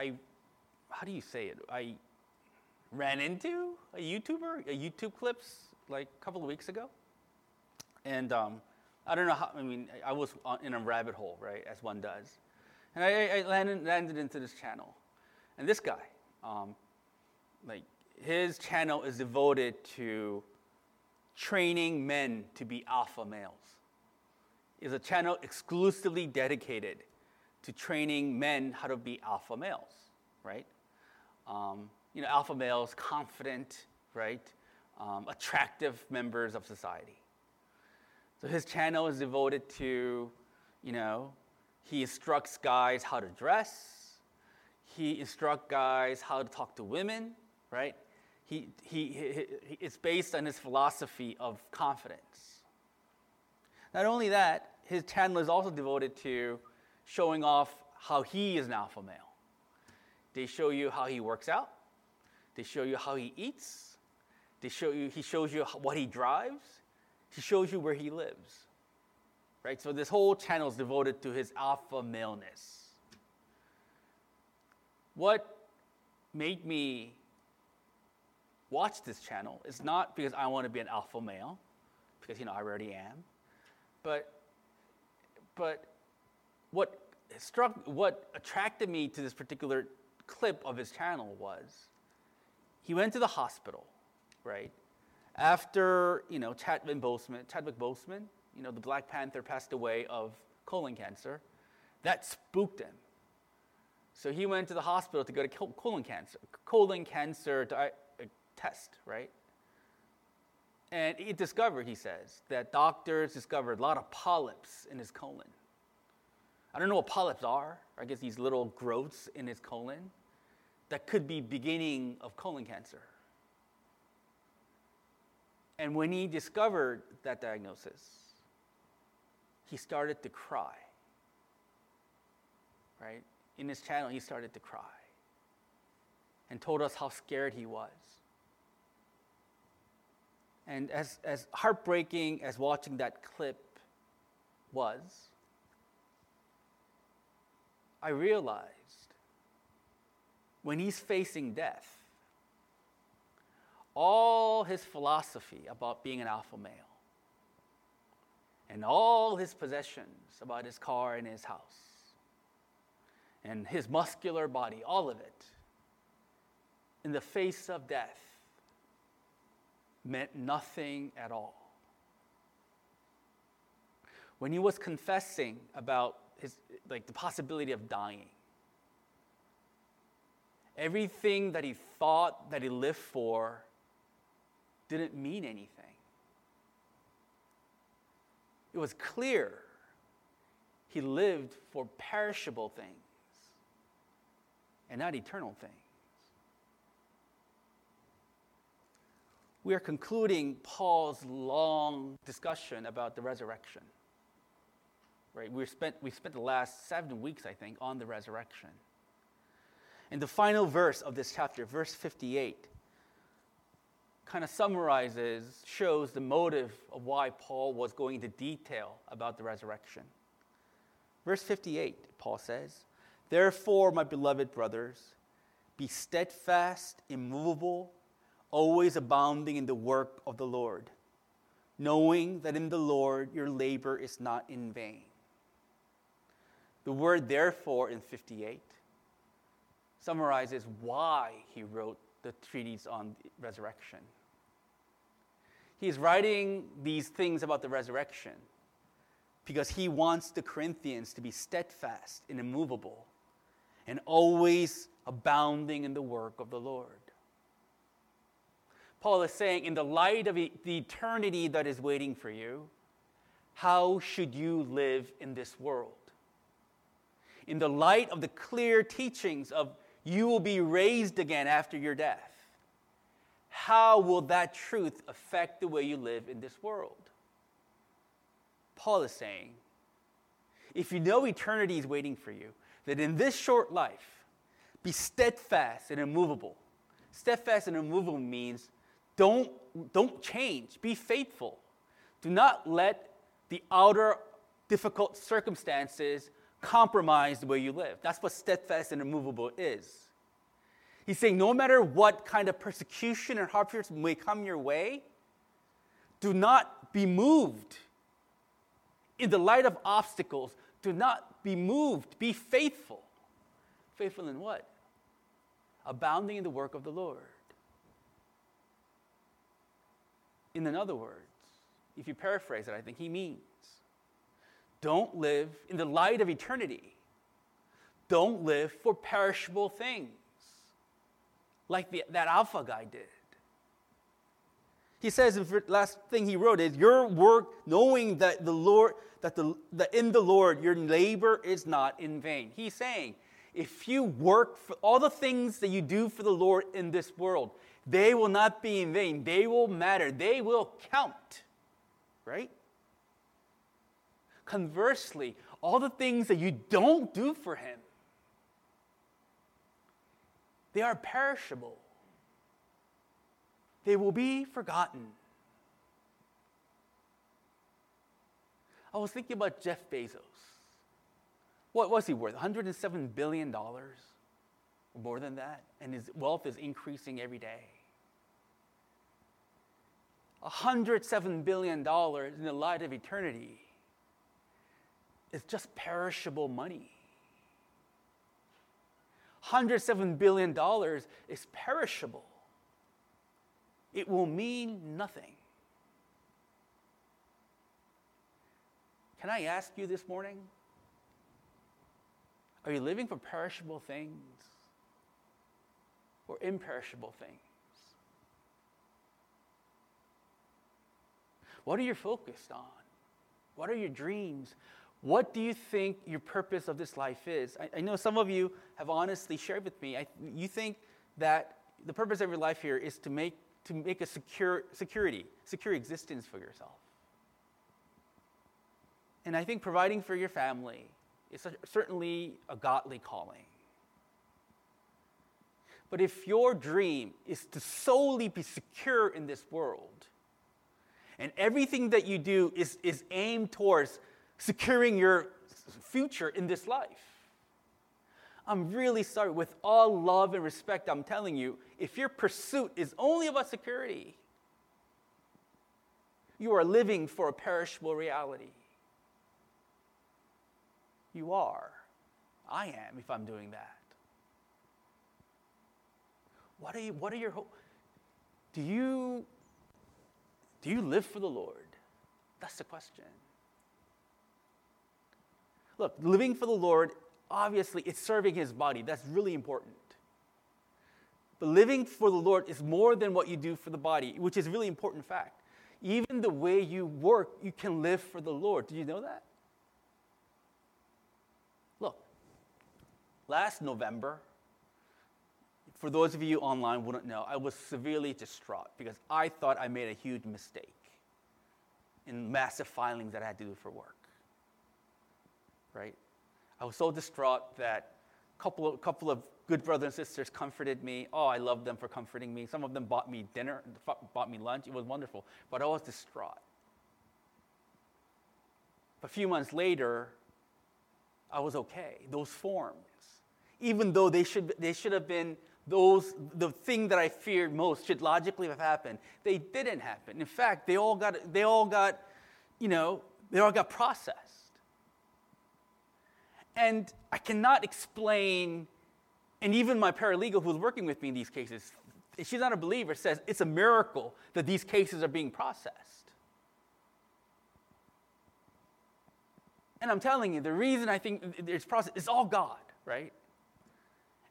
I, how do you say it? I ran into a YouTuber, a YouTube clips like a couple of weeks ago, and um, I don't know how. I mean, I was in a rabbit hole, right, as one does, and I, I landed, landed into this channel, and this guy, um, like his channel is devoted to training men to be alpha males. Is a channel exclusively dedicated to training men how to be alpha males, right? Um, you know, alpha males, confident, right? Um, attractive members of society. So his channel is devoted to, you know, he instructs guys how to dress. He instructs guys how to talk to women, right? He, he, he, he, it's based on his philosophy of confidence. Not only that, his channel is also devoted to showing off how he is an alpha male. They show you how he works out. They show you how he eats. They show you, he shows you what he drives. He shows you where he lives. Right? So this whole channel is devoted to his alpha maleness. What made me watch this channel is not because I want to be an alpha male, because you know I already am, but but what struck what attracted me to this particular clip of his channel was he went to the hospital, right? After, you know, Chadwick Boseman, Chadwick Boseman, you know, the Black Panther passed away of colon cancer. That spooked him. So he went to the hospital to go to colon cancer, colon cancer di- uh, test, right? And he discovered, he says, that doctors discovered a lot of polyps in his colon. I don't know what polyps are. I guess these little growths in his colon that could be beginning of colon cancer. And when he discovered that diagnosis, he started to cry. Right? In his channel, he started to cry and told us how scared he was. And as, as heartbreaking as watching that clip was, I realized when he's facing death, all his philosophy about being an alpha male and all his possessions about his car and his house and his muscular body, all of it, in the face of death, meant nothing at all. When he was confessing about his, like the possibility of dying, Everything that he thought that he lived for didn't mean anything. It was clear he lived for perishable things and not eternal things. We are concluding Paul's long discussion about the resurrection. Right? We spent, we spent the last seven weeks, I think, on the resurrection. And the final verse of this chapter, verse 58, kind of summarizes, shows the motive of why Paul was going into detail about the resurrection. Verse 58, Paul says, Therefore, my beloved brothers, be steadfast, immovable, always abounding in the work of the Lord, knowing that in the Lord your labor is not in vain. The word therefore in 58 summarizes why he wrote the treatise on resurrection. He's writing these things about the resurrection because he wants the Corinthians to be steadfast and immovable and always abounding in the work of the Lord. Paul is saying, in the light of the eternity that is waiting for you, how should you live in this world? In the light of the clear teachings of you will be raised again after your death. How will that truth affect the way you live in this world? Paul is saying, if you know eternity is waiting for you, that in this short life, be steadfast and immovable. Steadfast and immovable means don't, don't change, be faithful. Do not let the outer difficult circumstances compromise the way you live. That's what steadfast and immovable is. He's saying no matter what kind of persecution and hardships may come your way, do not be moved. In the light of obstacles, do not be moved. Be faithful. Faithful in what? Abounding in the work of the Lord. In other words, if you paraphrase it, I think he means don't live in the light of eternity. Don't live for perishable things like the, that Alpha guy did. He says the last thing he wrote is your work knowing that the Lord that the that in the Lord your labor is not in vain. He's saying if you work for all the things that you do for the Lord in this world, they will not be in vain. They will matter. They will count. Right? Conversely, all the things that you don't do for him, they are perishable. They will be forgotten. I was thinking about Jeff Bezos. What was he worth? $107 billion? More than that? And his wealth is increasing every day. $107 billion in the light of eternity is just perishable money. $107 billion is perishable. It will mean nothing. Can I ask you this morning? Are you living for perishable things or imperishable things? What are you focused on? What are your dreams? What do you think your purpose of this life is? I, I know some of you have honestly shared with me. I, you think that the purpose of your life here is to make, to make a secure security, secure existence for yourself. And I think providing for your family is certainly a godly calling. But if your dream is to solely be secure in this world, and everything that you do is, is aimed towards securing your future in this life, I'm really sorry. With all love and respect, I'm telling you, if your pursuit is only about security, you are living for a perishable reality. You are. I am if I'm doing that. What are, you, what are your hopes? Do you, do you live for the Lord? That's the question. Look, living for the Lord, obviously, it's serving his body. That's really important. But living for the Lord is more than what you do for the body, which is a really important fact. Even the way you work, you can live for the Lord. Do you know that? Look, last November, for those of you online wouldn't know, I was severely distraught because I thought I made a huge mistake in massive filings that I had to do for work. Right? I was so distraught that a couple of, couple of good brothers and sisters comforted me. Oh, I love them for comforting me. Some of them bought me dinner, bought me lunch. It was wonderful. But I was distraught. A few months later, I was okay. Those forms even though they should, they should have been those, the thing that I feared most should logically have happened. They didn't happen. In fact, they all got, they all got, you know, they all got processed. And I cannot explain, and even my paralegal who's working with me in these cases, she's not a believer, says it's a miracle that these cases are being processed. And I'm telling you, the reason I think process is all God, right?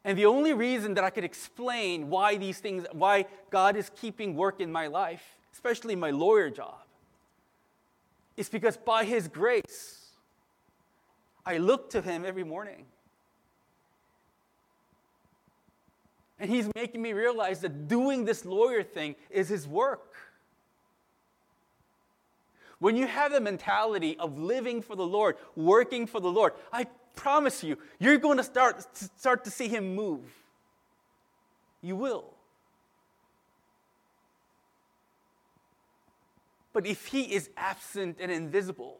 And the only reason that I could explain why these things, why God is keeping work in my life, especially my lawyer job, is because by His grace, I look to Him every morning. And He's making me realize that doing this lawyer thing is His work. When you have the mentality of living for the Lord, working for the Lord, I promise you, you're going to start, start to see him move. You will. But if he is absent and invisible,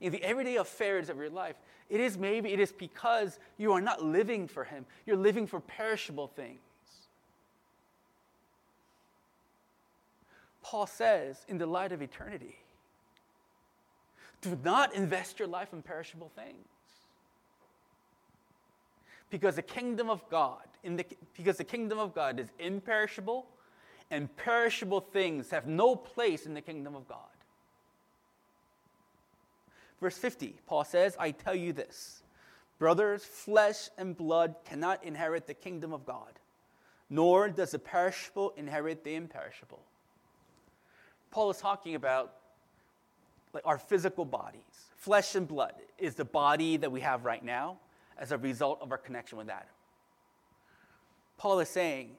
in the everyday affairs of your life, it is maybe it is because you are not living for Him. You're living for perishable things. Paul says, in the light of eternity, do not invest your life in perishable things. Because the kingdom of God, the, because the kingdom of God is imperishable, and perishable things have no place in the kingdom of God. Verse 50, Paul says, I tell you this brothers, flesh and blood cannot inherit the kingdom of God, nor does the perishable inherit the imperishable. Paul is talking about like our physical bodies. Flesh and blood is the body that we have right now as a result of our connection with Adam. Paul is saying,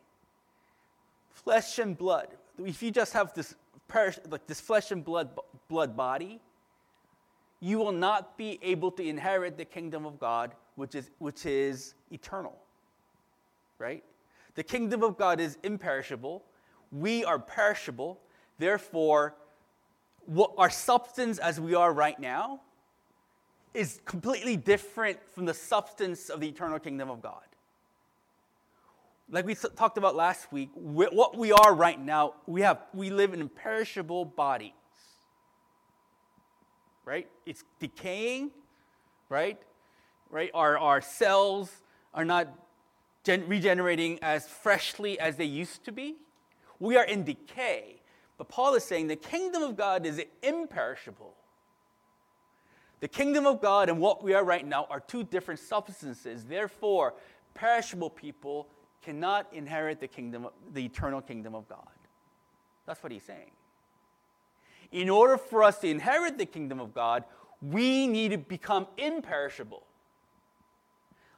flesh and blood. If you just have this, perish, like this flesh and blood, blood body, you will not be able to inherit the kingdom of God, which is, which is eternal. Right? The kingdom of God is imperishable. We are perishable. Therefore, what our substance as we are right now is completely different from the substance of the eternal kingdom of God. Like we talked about last week, what we are right now, we have we live in imperishable bodies. Right? It's decaying, right? Right? Our, our cells are not gen- regenerating as freshly as they used to be. We are in decay. But Paul is saying the kingdom of God is imperishable. The kingdom of God and what we are right now are two different substances. Therefore, perishable people cannot inherit the kingdom, the eternal kingdom of God. That's what he's saying. In order for us to inherit the kingdom of God, we need to become imperishable.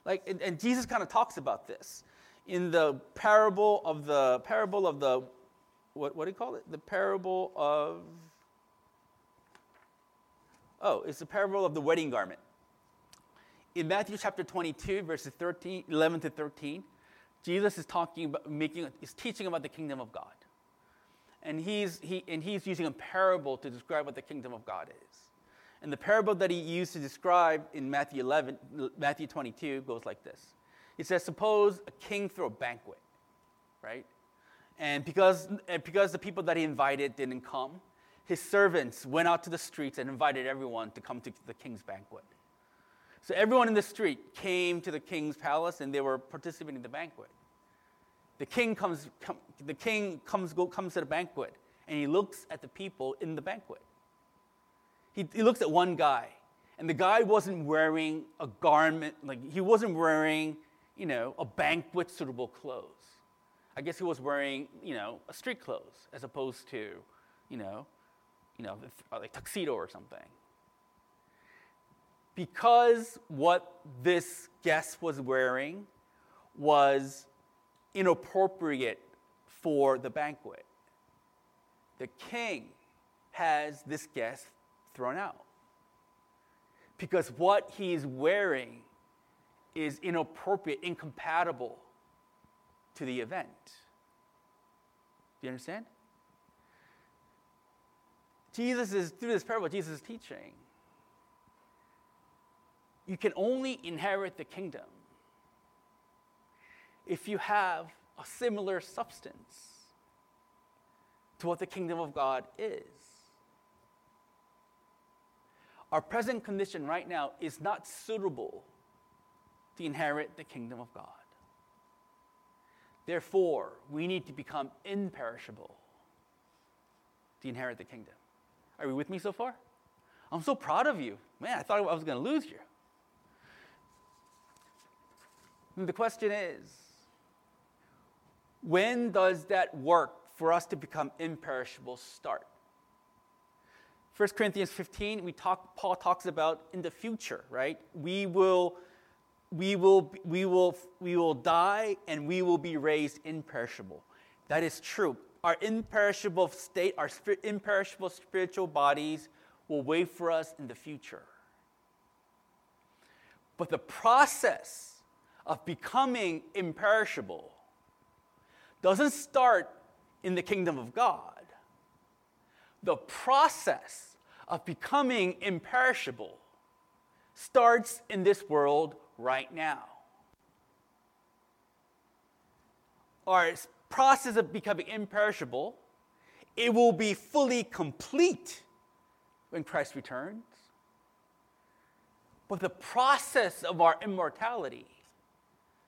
Like, and, and Jesus kind of talks about this in the parable of the parable of the what, what do you call it? The parable of, oh, it's the parable of the wedding garment. In Matthew chapter 22, verses 13, 11 to 13, Jesus is talking about making, is teaching about the kingdom of God. And he's, he, and he's using a parable to describe what the kingdom of God is. And the parable that he used to describe in Matthew 11, Matthew 22 goes like this. He says, suppose a king threw a banquet, right? And because, and because the people that he invited didn't come, his servants went out to the streets and invited everyone to come to the king's banquet. So everyone in the street came to the king's palace and they were participating in the banquet. The king comes, com, the king comes, go, comes to the banquet and he looks at the people in the banquet. He, he looks at one guy, and the guy wasn't wearing a garment, like he wasn't wearing, you know, a banquet suitable clothes. I guess he was wearing, you know, a street clothes as opposed to, you know, you know, uh, like tuxedo or something. Because what this guest was wearing was inappropriate for the banquet, the king has this guest thrown out. Because what he's wearing is inappropriate, incompatible to the event. Do you understand? Jesus is, through this parable, Jesus is teaching. You can only inherit the kingdom if you have a similar substance to what the kingdom of God is. Our present condition right now is not suitable to inherit the kingdom of God. Therefore, we need to become imperishable to inherit the kingdom. Are you with me so far? I'm so proud of you. Man, I thought I was going to lose you. And the question is when does that work for us to become imperishable start? 1 Corinthians 15, we talk, Paul talks about in the future, right? We will we will, we, will, we will die and we will be raised imperishable. That is true. Our imperishable state, our imperishable spiritual bodies will wait for us in the future. But the process of becoming imperishable doesn't start in the kingdom of God. The process of becoming imperishable starts in this world right now. Our process of becoming imperishable, it will be fully complete when Christ returns. But the process of our immortality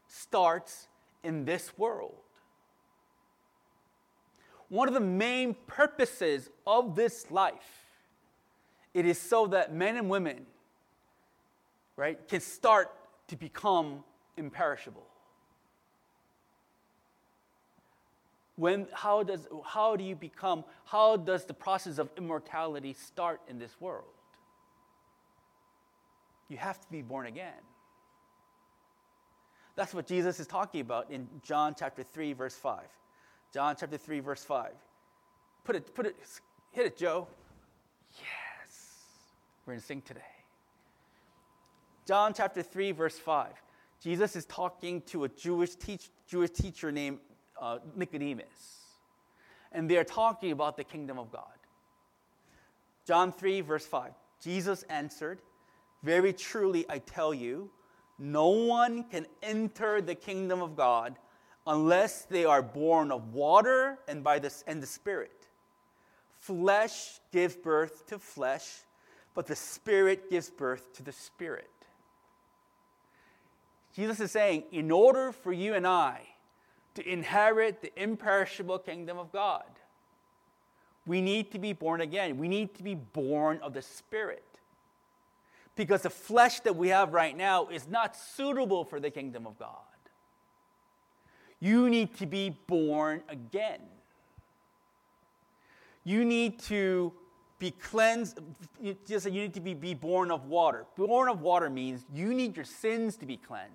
starts in this world. One of the main purposes of this life, it is so that men and women, right, can start to become imperishable. When, how, does, how do you become, how does the process of immortality start in this world? You have to be born again. That's what Jesus is talking about in John chapter 3, verse 5. John chapter 3, verse 5. Put it, put it, hit it, Joe. Yes. We're in sync today. John chapter 3, verse 5. Jesus is talking to a Jewish, teach, Jewish teacher named uh, Nicodemus. And they're talking about the kingdom of God. John 3, verse 5. Jesus answered, Very truly I tell you, no one can enter the kingdom of God unless they are born of water and by the, and the Spirit. Flesh gives birth to flesh, but the Spirit gives birth to the Spirit. Jesus is saying, in order for you and I to inherit the imperishable kingdom of God, we need to be born again. We need to be born of the Spirit because the flesh that we have right now is not suitable for the kingdom of God. You need to be born again. You need to be cleansed. Just you need to be, be born of water. Born of water means you need your sins to be cleansed.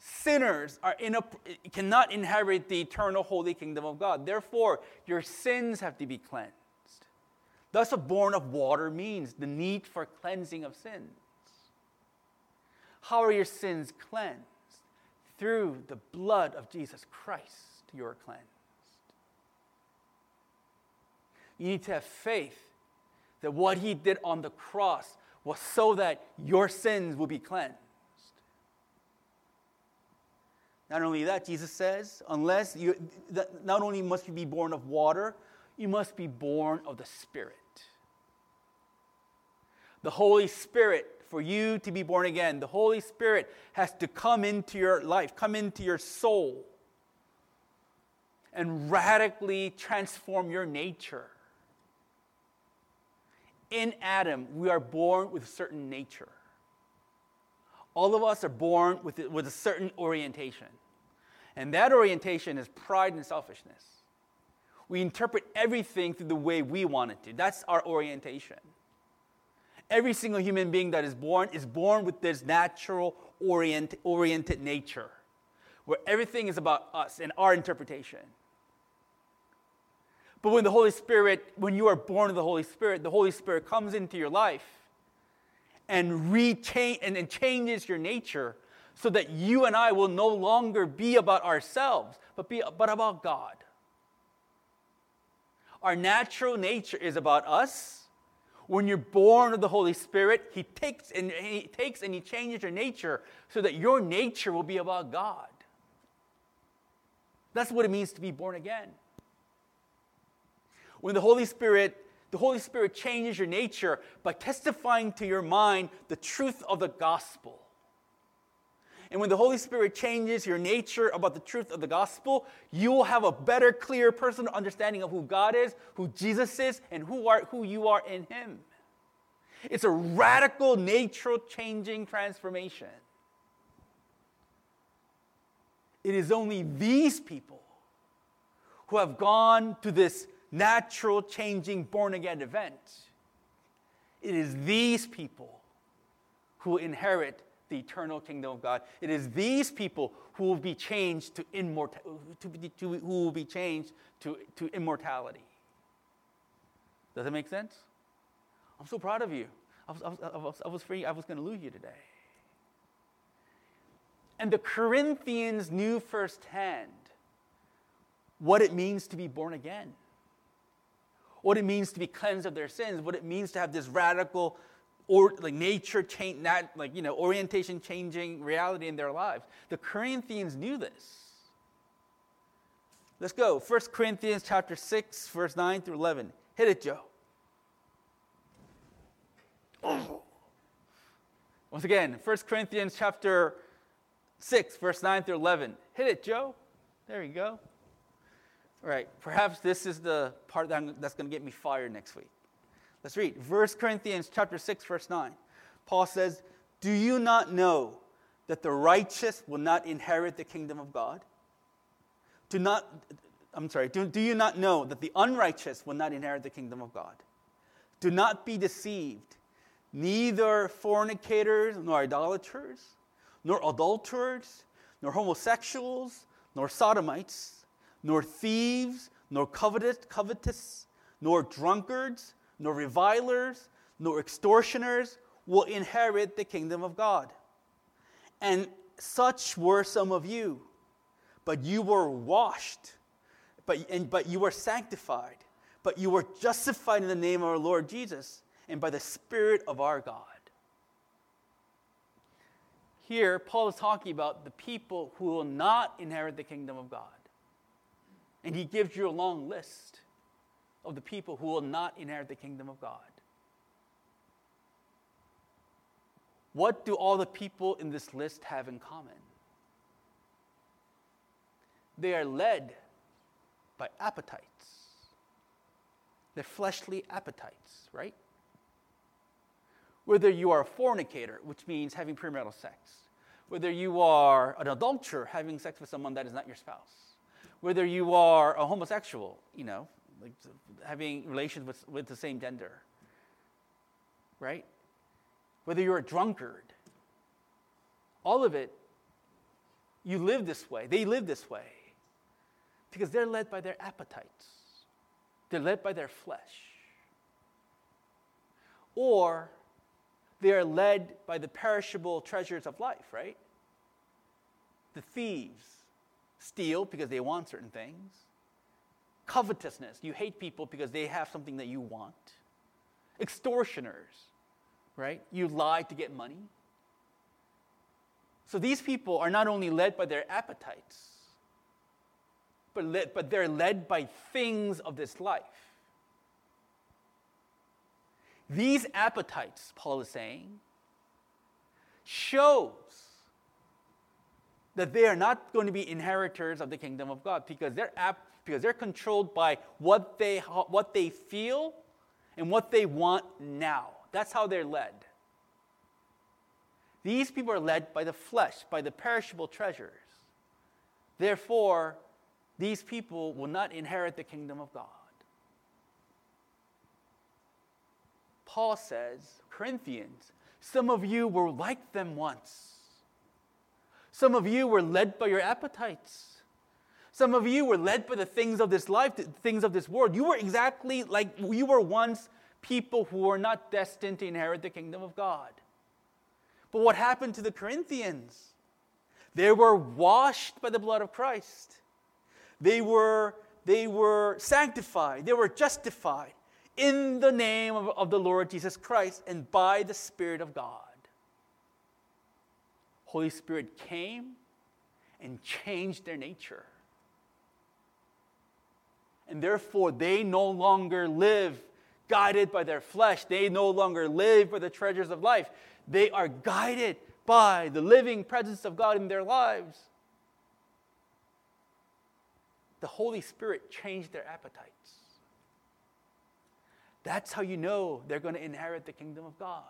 Sinners are in a, cannot inherit the eternal holy kingdom of God. Therefore, your sins have to be cleansed. Thus, a born of water means the need for cleansing of sins. How are your sins cleansed? Through the blood of Jesus Christ, you are cleansed. You need to have faith that what he did on the cross was so that your sins will be cleansed. Not only that, Jesus says, unless you, not only must you be born of water, you must be born of the Spirit. The Holy Spirit, for you to be born again, the Holy Spirit has to come into your life, come into your soul, and radically transform your nature. In Adam, we are born with a certain nature. All of us are born with, with a certain orientation. And that orientation is pride and selfishness. We interpret everything through the way we want it to. That's our orientation. Every single human being that is born is born with this natural orient, oriented nature, where everything is about us and our interpretation. But when the Holy Spirit, when you are born of the Holy Spirit, the Holy Spirit comes into your life and, rechange, and, and changes your nature so that you and I will no longer be about ourselves, but, be, but about God. Our natural nature is about us. When you're born of the Holy Spirit, He takes and He takes and He changes your nature so that your nature will be about God. That's what it means to be born again. When the Holy Spirit, the Holy Spirit changes your nature by testifying to your mind the truth of the gospel. And when the Holy Spirit changes your nature about the truth of the gospel, you will have a better, clear, personal understanding of who God is, who Jesus is, and who, are, who you are in Him. It's a radical, natural changing transformation. It is only these people who have gone to this natural, changing, born again event. It is these people who inherit the eternal kingdom of God. It is these people who will be changed to, immorta- to, to, who will be changed to, to immortality. Does that make sense? I'm so proud of you. I was, I was, I was, I was free. I was going to lose you today. And the Corinthians knew firsthand what it means to be born again. what it means to be cleansed of their sins, what it means to have this radical or like nature change, not like you know orientation changing reality in their lives. The Corinthians knew this. Let's go. 1 Corinthians chapter 6, verse 9 through 11. Hit it, Joe. Once again, 1 Corinthians chapter 6, verse 9 through 11. Hit it, Joe. There you go. All right, perhaps this is the part that that's going to get me fired next week. Let's read 1 Corinthians chapter 6, verse 9. Paul says, Do you not know that the righteous will not inherit the kingdom of God? Do not, I'm sorry, do, do you not know that the unrighteous will not inherit the kingdom of God? Do not be deceived. Neither fornicators, nor idolaters, nor adulterers, nor homosexuals, nor sodomites, nor thieves, nor covetous, covetous, nor drunkards, nor revilers, nor extortioners will inherit the kingdom of God. And such were some of you, but you were washed, but, and, but you were sanctified, but you were justified in the name of our Lord Jesus and by the Spirit of our God. Here, Paul is talking about the people who will not inherit the kingdom of God. And he gives you a long list of the people who will not inherit the kingdom of God. What do all the people in this list have in common? They are led by appetites. They're fleshly appetites, right? Whether you are a fornicator, which means having premarital sex, whether you are an adulterer, having sex with someone that is not your spouse, whether you are a homosexual, you know, like having relations with, with the same gender, right? Whether you're a drunkard, all of it, you live this way. They live this way because they're led by their appetites, they're led by their flesh. Or they are led by the perishable treasures of life, right? The thieves steal because they want certain things. Covetousness, you hate people because they have something that you want. Extortioners, right? You lie to get money. So these people are not only led by their appetites, but, led, but they're led by things of this life. These appetites, Paul is saying, shows that they are not going to be inheritors of the kingdom of God because they're, ap- because they're controlled by what they, what they feel and what they want now. That's how they're led. These people are led by the flesh, by the perishable treasures. Therefore, these people will not inherit the kingdom of God. Paul says, Corinthians, some of you were like them once. Some of you were led by your appetites. Some of you were led by the things of this life, the things of this world. You were exactly like you were once people who were not destined to inherit the kingdom of God. But what happened to the Corinthians? They were washed by the blood of Christ. They were, they were sanctified. They were justified in the name of, of the Lord Jesus Christ and by the Spirit of God. Holy Spirit came and changed their nature. And therefore, they no longer live guided by their flesh. They no longer live by the treasures of life. They are guided by the living presence of God in their lives. The Holy Spirit changed their appetites. That's how you know they're going to inherit the kingdom of God.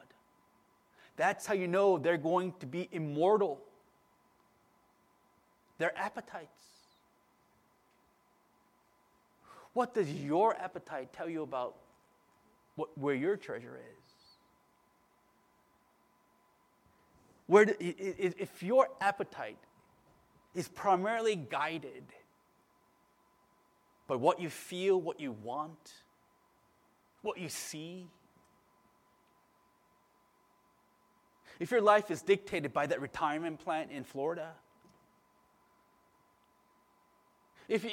That's how you know they're going to be immortal. Their appetites. What does your appetite tell you about what, where your treasure is? Where, do, if your appetite is primarily guided by what you feel, what you want, what you see. If your life is dictated by that retirement plan in Florida, if,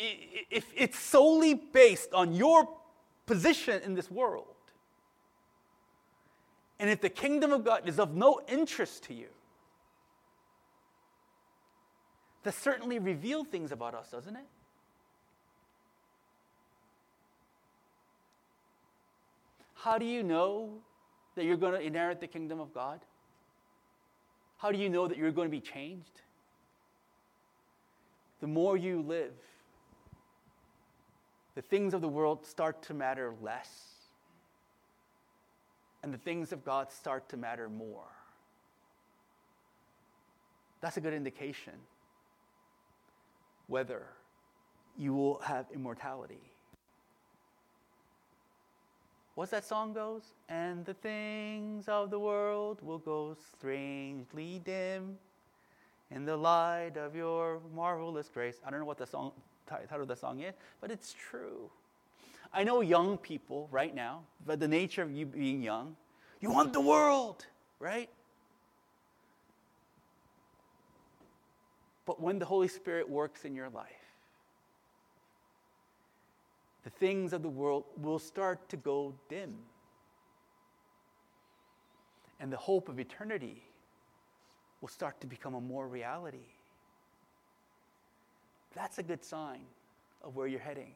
if it's solely based on your position in this world. And if the kingdom of God is of no interest to you, that certainly reveals things about us, doesn't it? How do you know that you're going to inherit the kingdom of God? How do you know that you're going to be changed? The more you live, the things of the world start to matter less, and the things of God start to matter more. That's a good indication whether you will have immortality. What's that song goes? And the things of the world will go strangely dim in the light of your marvelous grace. I don't know what the song title of the song is, but it's true. I know young people right now, but the nature of you being young, you want the world, right? But when the Holy Spirit works in your life, the things of the world will start to go dim. And the hope of eternity will start to become a more reality. That's a good sign of where you're heading.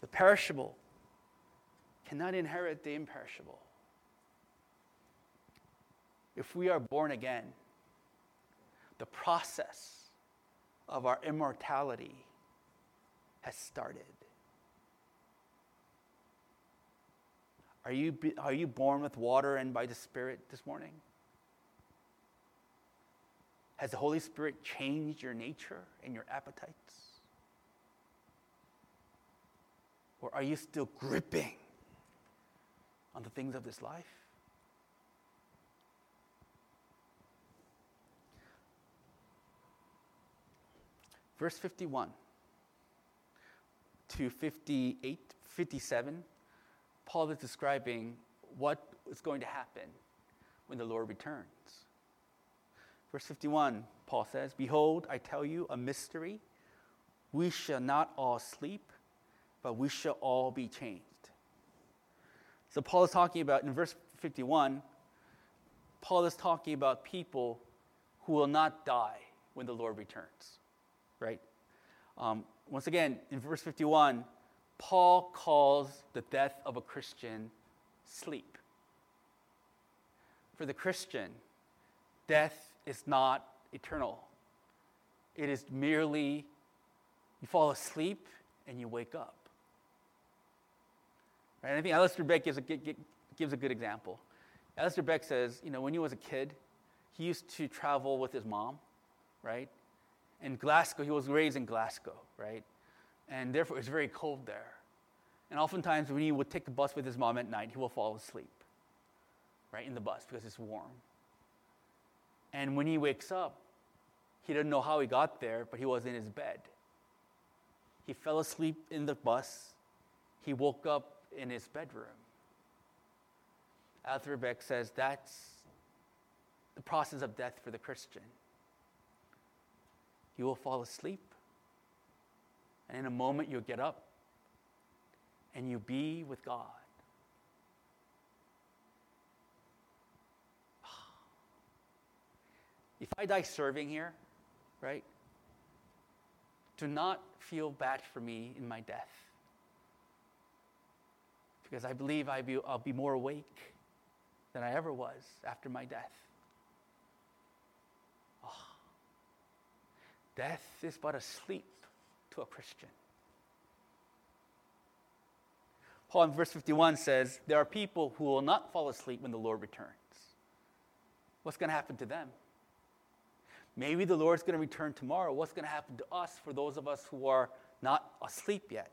The perishable cannot inherit the imperishable. If we are born again, the process of our immortality has started. Are you, are you born with water and by the Spirit this morning? Has the Holy Spirit changed your nature and your appetites? Or are you still gripping on the things of this life? Verse 51 to 58, 57 Paul is describing what is going to happen when the Lord returns. Verse 51, Paul says, Behold, I tell you a mystery. We shall not all sleep, but we shall all be changed. So, Paul is talking about, in verse 51, Paul is talking about people who will not die when the Lord returns, right? Um, once again, in verse 51, Paul calls the death of a Christian sleep. For the Christian, death is not eternal. It is merely you fall asleep and you wake up. Right? I think Alistair Begg gives a, gives a good example. Alistair Begg says, you know, when he was a kid, he used to travel with his mom, right? In Glasgow, he was raised in Glasgow, right? and therefore it's very cold there. And oftentimes, when he would take the bus with his mom at night, he will fall asleep, right, in the bus because it's warm. And when he wakes up, he doesn't know how he got there, but he was in his bed. He fell asleep in the bus. He woke up in his bedroom. Begg says that's the process of death for the Christian. You will fall asleep and in a moment, you'll get up and you be with God. If I die serving here, right, do not feel bad for me in my death. Because I believe I be, I'll be more awake than I ever was after my death. Oh. Death is but a sleep to a Christian. Paul in verse 51 says, There are people who will not fall asleep when the Lord returns. What's going to happen to them? Maybe the Lord's going to return tomorrow. What's going to happen to us for those of us who are not asleep yet?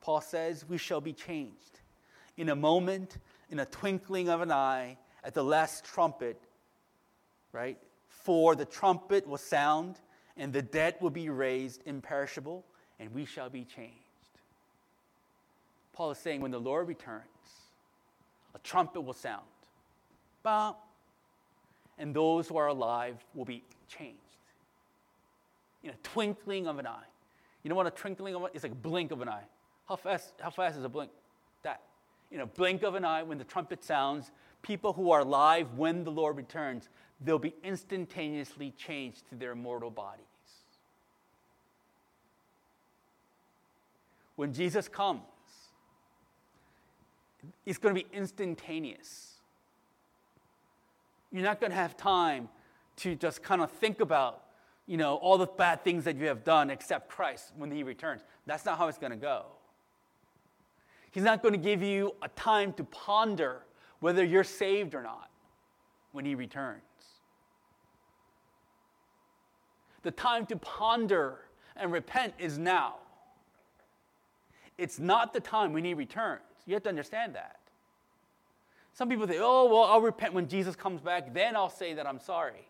Paul says, We shall be changed. In a moment, in a twinkling of an eye, at the last trumpet, right? For the trumpet will sound, and the dead will be raised imperishable, and we shall be changed. Paul is saying when the Lord returns, a trumpet will sound. Bah, and those who are alive will be changed. In a twinkling of an eye. You know what a twinkling of an eye It's like a blink of an eye. How fast, how fast is a blink? That. In a blink of an eye, when the trumpet sounds, people who are alive when the Lord returns, they'll be instantaneously changed to their mortal bodies. When Jesus comes, it's going to be instantaneous. You're not going to have time to just kind of think about, you know, all the bad things that you have done except Christ when he returns. That's not how it's going to go. He's not going to give you a time to ponder whether you're saved or not when he returns. The time to ponder and repent is now. It's not the time when he returns. You have to understand that. Some people say, oh, well, I'll repent when Jesus comes back, then I'll say that I'm sorry.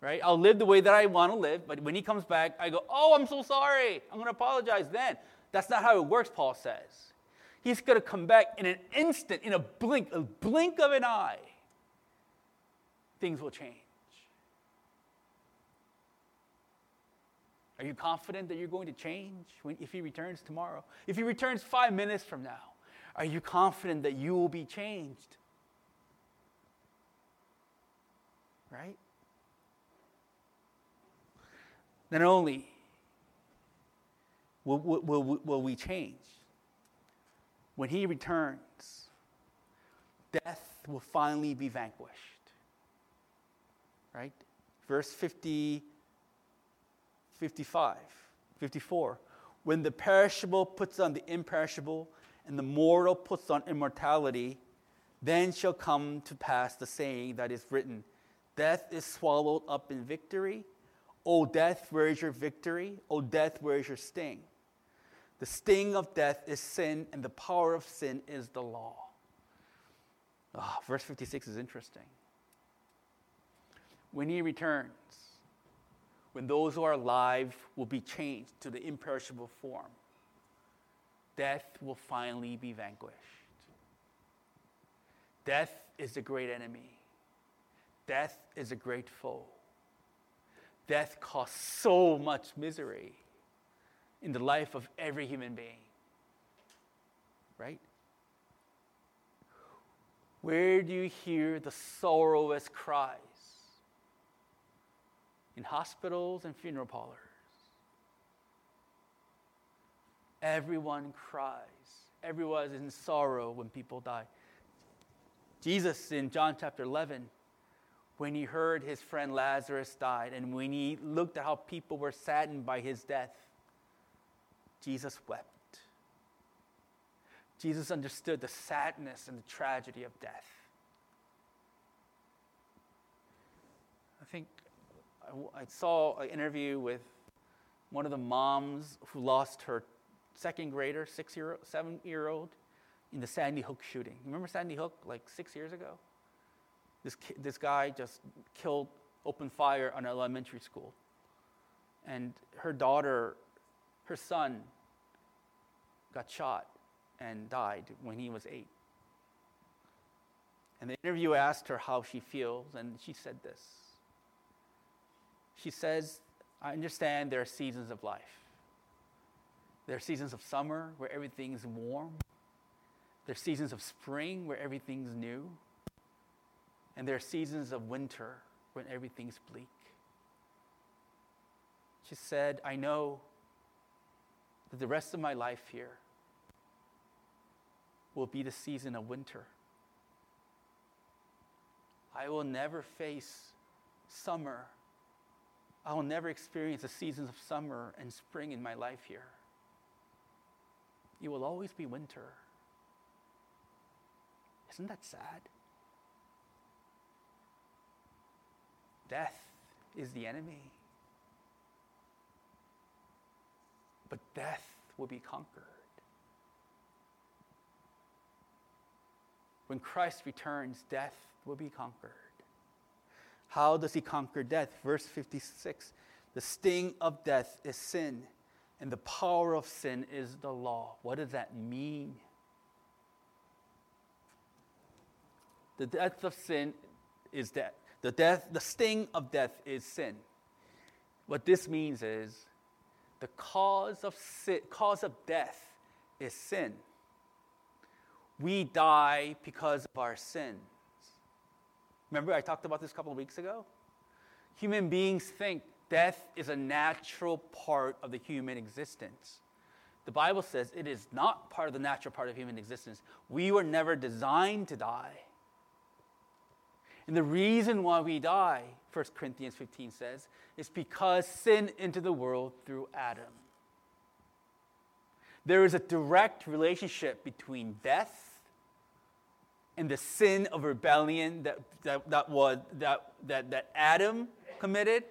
Right? I'll live the way that I want to live, but when he comes back, I go, oh, I'm so sorry. I'm going to apologize then. That's not how it works, Paul says. He's going to come back in an instant, in a blink, a blink of an eye. Things will change. Are you confident that you're going to change when, if he returns tomorrow? If he returns five minutes from now, are you confident that you will be changed? Right? Not only will, will, will, we change, when he returns, death will finally be vanquished. Right? Verse 50, 55, 54. When the perishable puts on the imperishable, and the mortal puts on immortality, then shall come to pass the saying that is written Death is swallowed up in victory. O death, where is your victory? O death, where is your sting? The sting of death is sin, and the power of sin is the law. Oh, verse 56 is interesting. When he returns, when those who are alive will be changed to the imperishable form, death will finally be vanquished. Death is the great enemy. Death is a great foe. Death causes so much misery in the life of every human being. Right? Where do you hear the sorrowless cries? In hospitals and funeral parlors. Everyone cries. Everyone is in sorrow when people die. Jesus in John chapter 11, when he heard his friend Lazarus died, and when he looked at how people were saddened by his death, Jesus wept. Jesus understood the sadness and the tragedy of death. I think I, saw an interview with one of the moms who lost her second grader, six year, seven year old, in the Sandy Hook shooting. Remember Sandy Hook like six years ago? This, this guy just killed, opened fire on an elementary school. And her daughter, her son, got shot and died when he was eight. And the interview asked her how she feels, and she said this. She says, I understand there are seasons of life. There are seasons of summer where everything's warm. There are seasons of spring where everything's new. And there are seasons of winter when everything's bleak. She said, I know that the rest of my life here will be the season of winter. I will never face summer. I will never experience the seasons of summer and spring in my life here. It will always be winter. Isn't that sad? Death is the enemy. But death will be conquered. When Christ returns, death will be conquered. How does he conquer death? Verse 56 The sting of death is sin and the power of sin is the law. What does that mean? The death of sin is death. The death, the sting of death is sin. What this means is the cause of sin, cause of death is sin. We die because of our sins. Remember, I talked about this a couple of weeks ago? Human beings think death is a natural part of the human existence. The Bible says it is not part of the natural part of human existence. We were never designed to die. And the reason why we die, 1 Corinthians 15 says, is because sin entered the world through Adam. There is a direct relationship between death and the sin of rebellion that, that, that, was, that, that, that Adam committed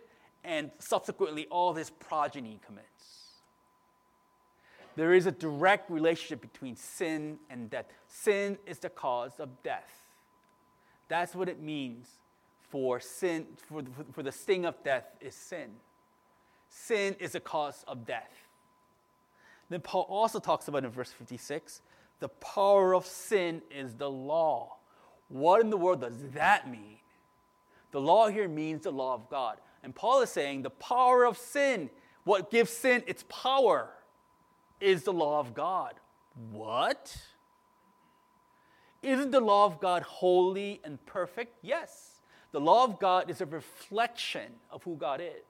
and subsequently all his progeny commits. There is a direct relationship between sin and death. Sin is the cause of death. That's what it means for sin, for, for the sting of death is sin. Sin is the cause of death. Then Paul also talks about in verse 56 the power of sin is the law. What in the world does that mean? The law here means the law of God. And Paul is saying the power of sin, what gives sin its power, is the law of God. What? Isn't the law of God holy and perfect? Yes. The law of God is a reflection of who God is.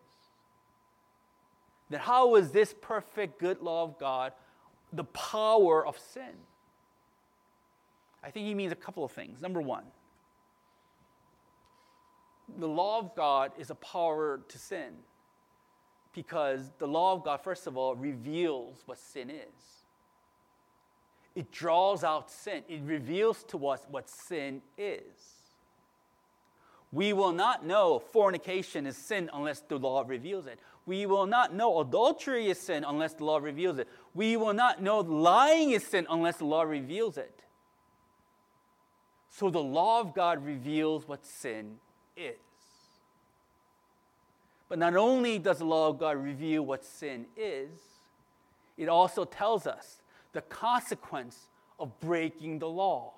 Then, how is this perfect, good law of God the power of sin? I think he means a couple of things. Number one, the law of God is a power to sin because the law of God, first of all, reveals what sin is. It draws out sin, it reveals to us what sin is. We will not know fornication is sin unless the law reveals it. We will not know adultery is sin unless the law reveals it. We will not know lying is sin unless the law reveals it. So the law of God reveals what sin is. But not only does the law of God reveal what sin is, it also tells us the consequence of breaking the law,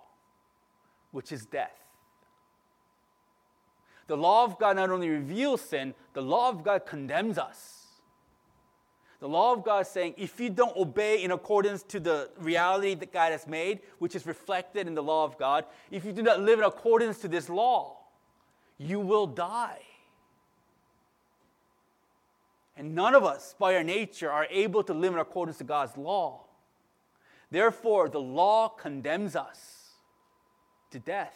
which is death. The law of God not only reveals sin, the law of God condemns us. The law of God is saying if you don't obey in accordance to the reality that God has made, which is reflected in the law of God, if you do not live in accordance to this law, you will die. And none of us, by our nature, are able to live in accordance to God's law. Therefore, the law condemns us to death.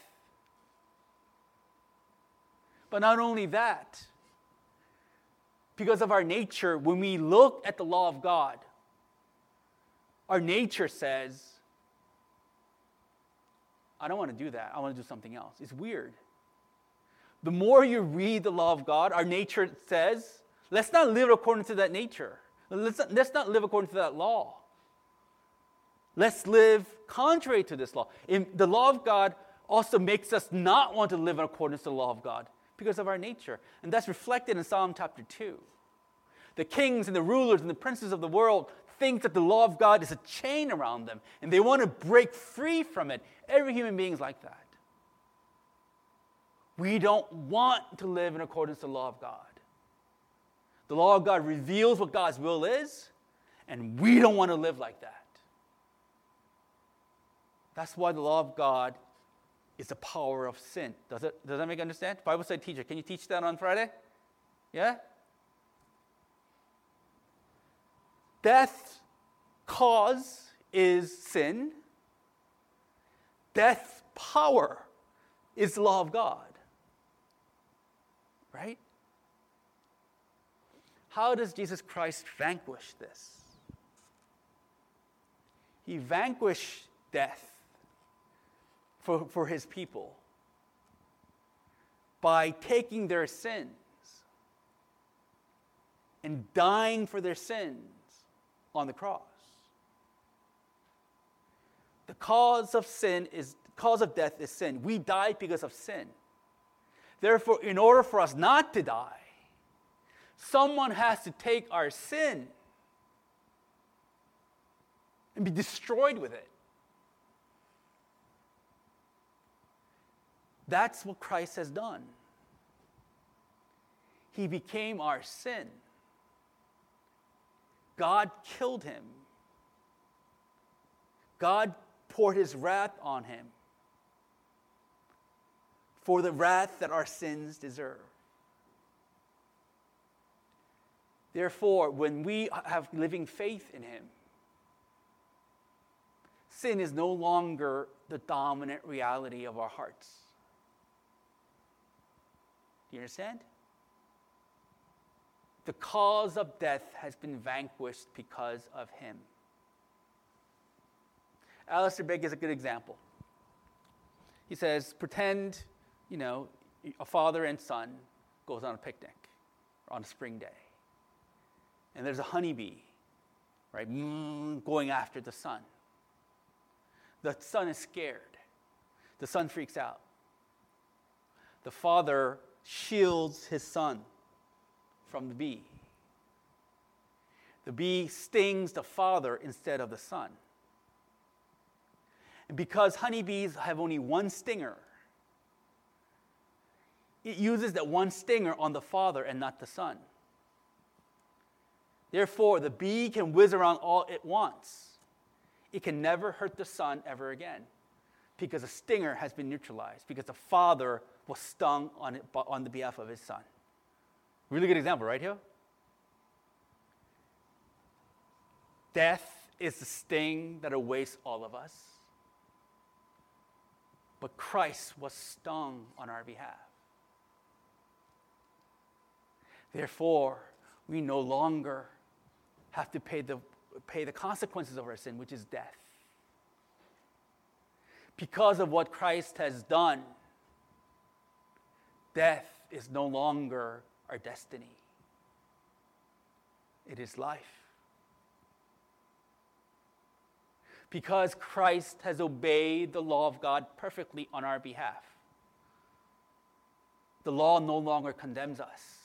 But not only that, because of our nature, when we look at the law of God, our nature says, I don't want to do that. I want to do something else. It's weird. The more you read the law of God, our nature says, let's not live according to that nature. Let's not, let's not live according to that law. Let's live contrary to this law. In, the law of God also makes us not want to live in accordance to the law of God because of our nature. And that's reflected in Psalm chapter 2. The kings and the rulers and the princes of the world think that the law of God is a chain around them and they want to break free from it. Every human being is like that. We don't want to live in accordance to the law of God. The law of God reveals what God's will is, and we don't want to live like that. That's why the law of God is the power of sin. Does, it, does that make understand? Bible study teacher, can you teach that on Friday? Yeah? Death cause is sin. Death power is the law of God. Right? How does Jesus Christ vanquish this? He vanquished death for, for his people by taking their sins and dying for their sins on the cross. The cause of sin is cause of death is sin. We die because of sin. Therefore, in order for us not to die, someone has to take our sin and be destroyed with it. That's what Christ has done. He became our sin. God killed him. God poured his wrath on him for the wrath that our sins deserve. Therefore, when we have living faith in him, sin is no longer the dominant reality of our hearts. Do you understand? The cause of death has been vanquished because of him. Alistair Begg is a good example. He says, pretend, you know, a father and son goes on a picnic on a spring day. And there's a honeybee, right, mm, going after the son. The son is scared. The son freaks out. The father shields his son from the bee. The bee stings the father instead of the son. And because honeybees have only one stinger, it uses that one stinger on the father and not the son. Therefore, the bee can whiz around all it wants. It can never hurt the son ever again because the stinger has been neutralized, because the father was stung on, it, on the behalf of his son. Really good example, right here? Death is the sting that awaits all of us. But Christ was stung on our behalf. Therefore, we no longer have to pay the, pay the consequences of our sin, which is death. Because of what Christ has done, death is no longer our destiny, it is life. Because Christ has obeyed the law of God perfectly on our behalf, the law no longer condemns us.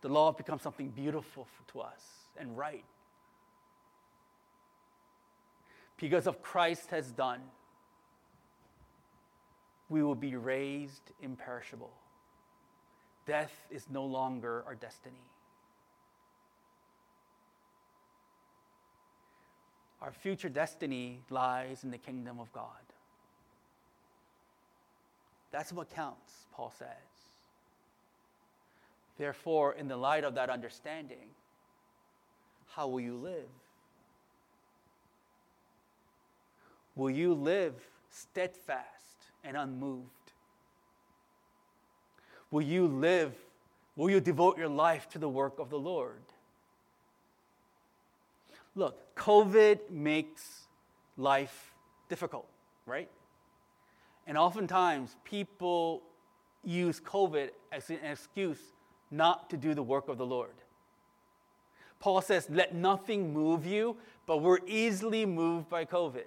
The law becomes something beautiful to us and right. Because of Christ has done, we will be raised imperishable. Death is no longer our destiny. Our future destiny lies in the kingdom of God. That's what counts, Paul says. Therefore, in the light of that understanding, how will you live? Will you live steadfast and unmoved? Will you live, will you devote your life to the work of the Lord? Look, COVID makes life difficult, right? And oftentimes people use COVID as an excuse not to do the work of the Lord. Paul says, Let nothing move you, but we're easily moved by COVID.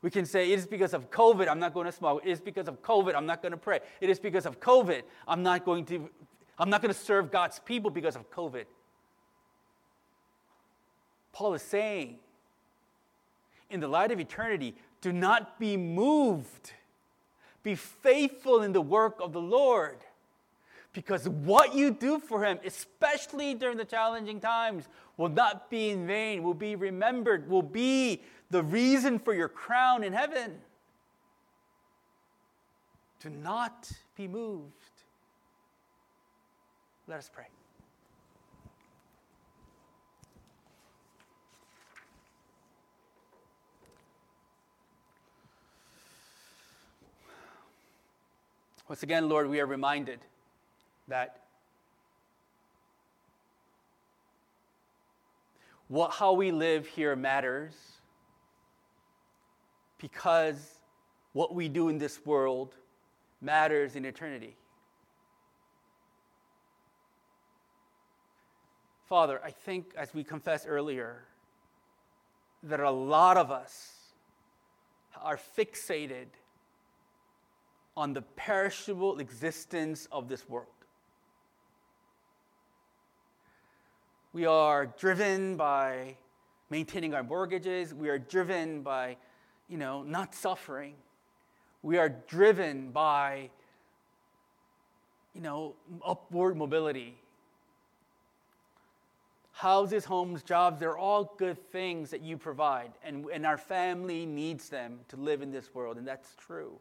We can say, It is because of COVID, I'm not going to smoke. It is because of COVID, I'm not going to pray. It is because of COVID, I'm not going to, I'm not going to serve God's people because of COVID. Paul is saying, in the light of eternity, do not be moved. Be faithful in the work of the Lord. Because what you do for Him, especially during the challenging times, will not be in vain, will be remembered, will be the reason for your crown in heaven. Do not be moved. Let us pray. Once again, Lord, we are reminded that what, how we live here matters because what we do in this world matters in eternity. Father, I think, as we confessed earlier, that a lot of us are fixated on the perishable existence of this world. We are driven by maintaining our mortgages. We are driven by, you know, not suffering. We are driven by, you know, upward mobility houses, homes, jobs, they're all good things that you provide. And, and our family needs them to live in this world, and that's true.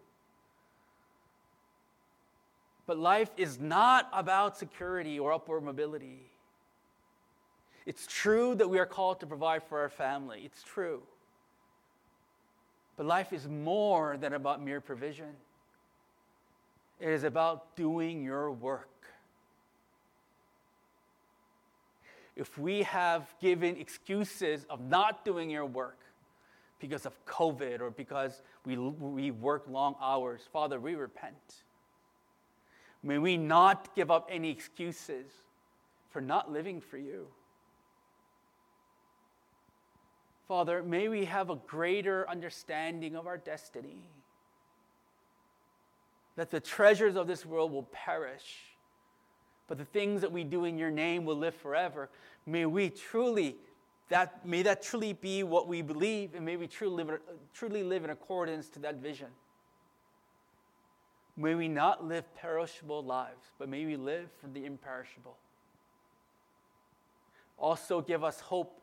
But life is not about security or upward mobility. It's true that we are called to provide for our family. It's true. But life is more than about mere provision. It is about doing your work. If we have given excuses of not doing your work because of COVID or because we, we work long hours, Father, we repent. May we not give up any excuses for not living for you. Father, may we have a greater understanding of our destiny. That the treasures of this world will perish, but the things that we do in your name will live forever. May we truly, that, may that truly be what we believe, and may we truly live, truly live in accordance to that vision. May we not live perishable lives, but may we live for the imperishable. Also, give us hope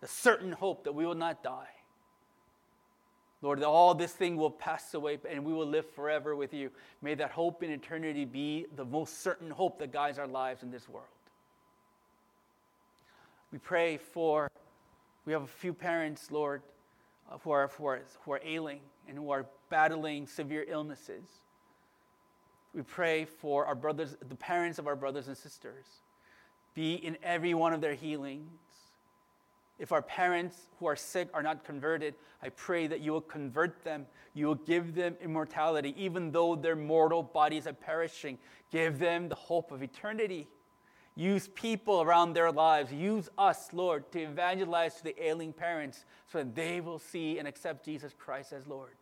the certain hope that we will not die. Lord, that all this thing will pass away and we will live forever with you. May that hope in eternity be the most certain hope that guides our lives in this world. We pray for, we have a few parents, Lord, uh, who, are, who, are, who are ailing and who are battling severe illnesses. We pray for our brothers, the parents of our brothers and sisters. Be in every one of their healings if our parents who are sick are not converted, I pray that you will convert them. You will give them immortality, even though their mortal bodies are perishing. Give them the hope of eternity. Use people around their lives. Use us, Lord, to evangelize to the ailing parents so that they will see and accept Jesus Christ as Lord.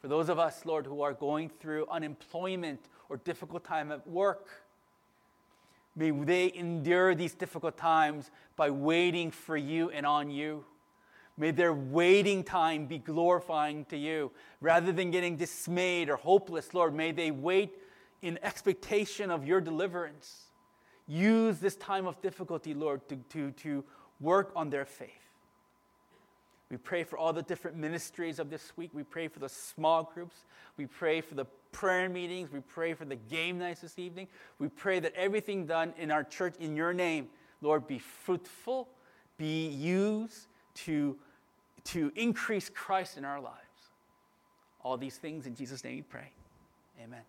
For those of us, Lord, who are going through unemployment or difficult time at work, May they endure these difficult times by waiting for you and on you. May their waiting time be glorifying to you. Rather than getting dismayed or hopeless, Lord, may they wait in expectation of your deliverance. Use this time of difficulty, Lord, to, to, to work on their faith. We pray for all the different ministries of this week. We pray for the small groups. We pray for the prayer meetings. We pray for the game nights this evening. We pray that everything done in our church in your name, Lord, be fruitful, be used to, to increase Christ in our lives. All these things in Jesus' name we pray. Amen.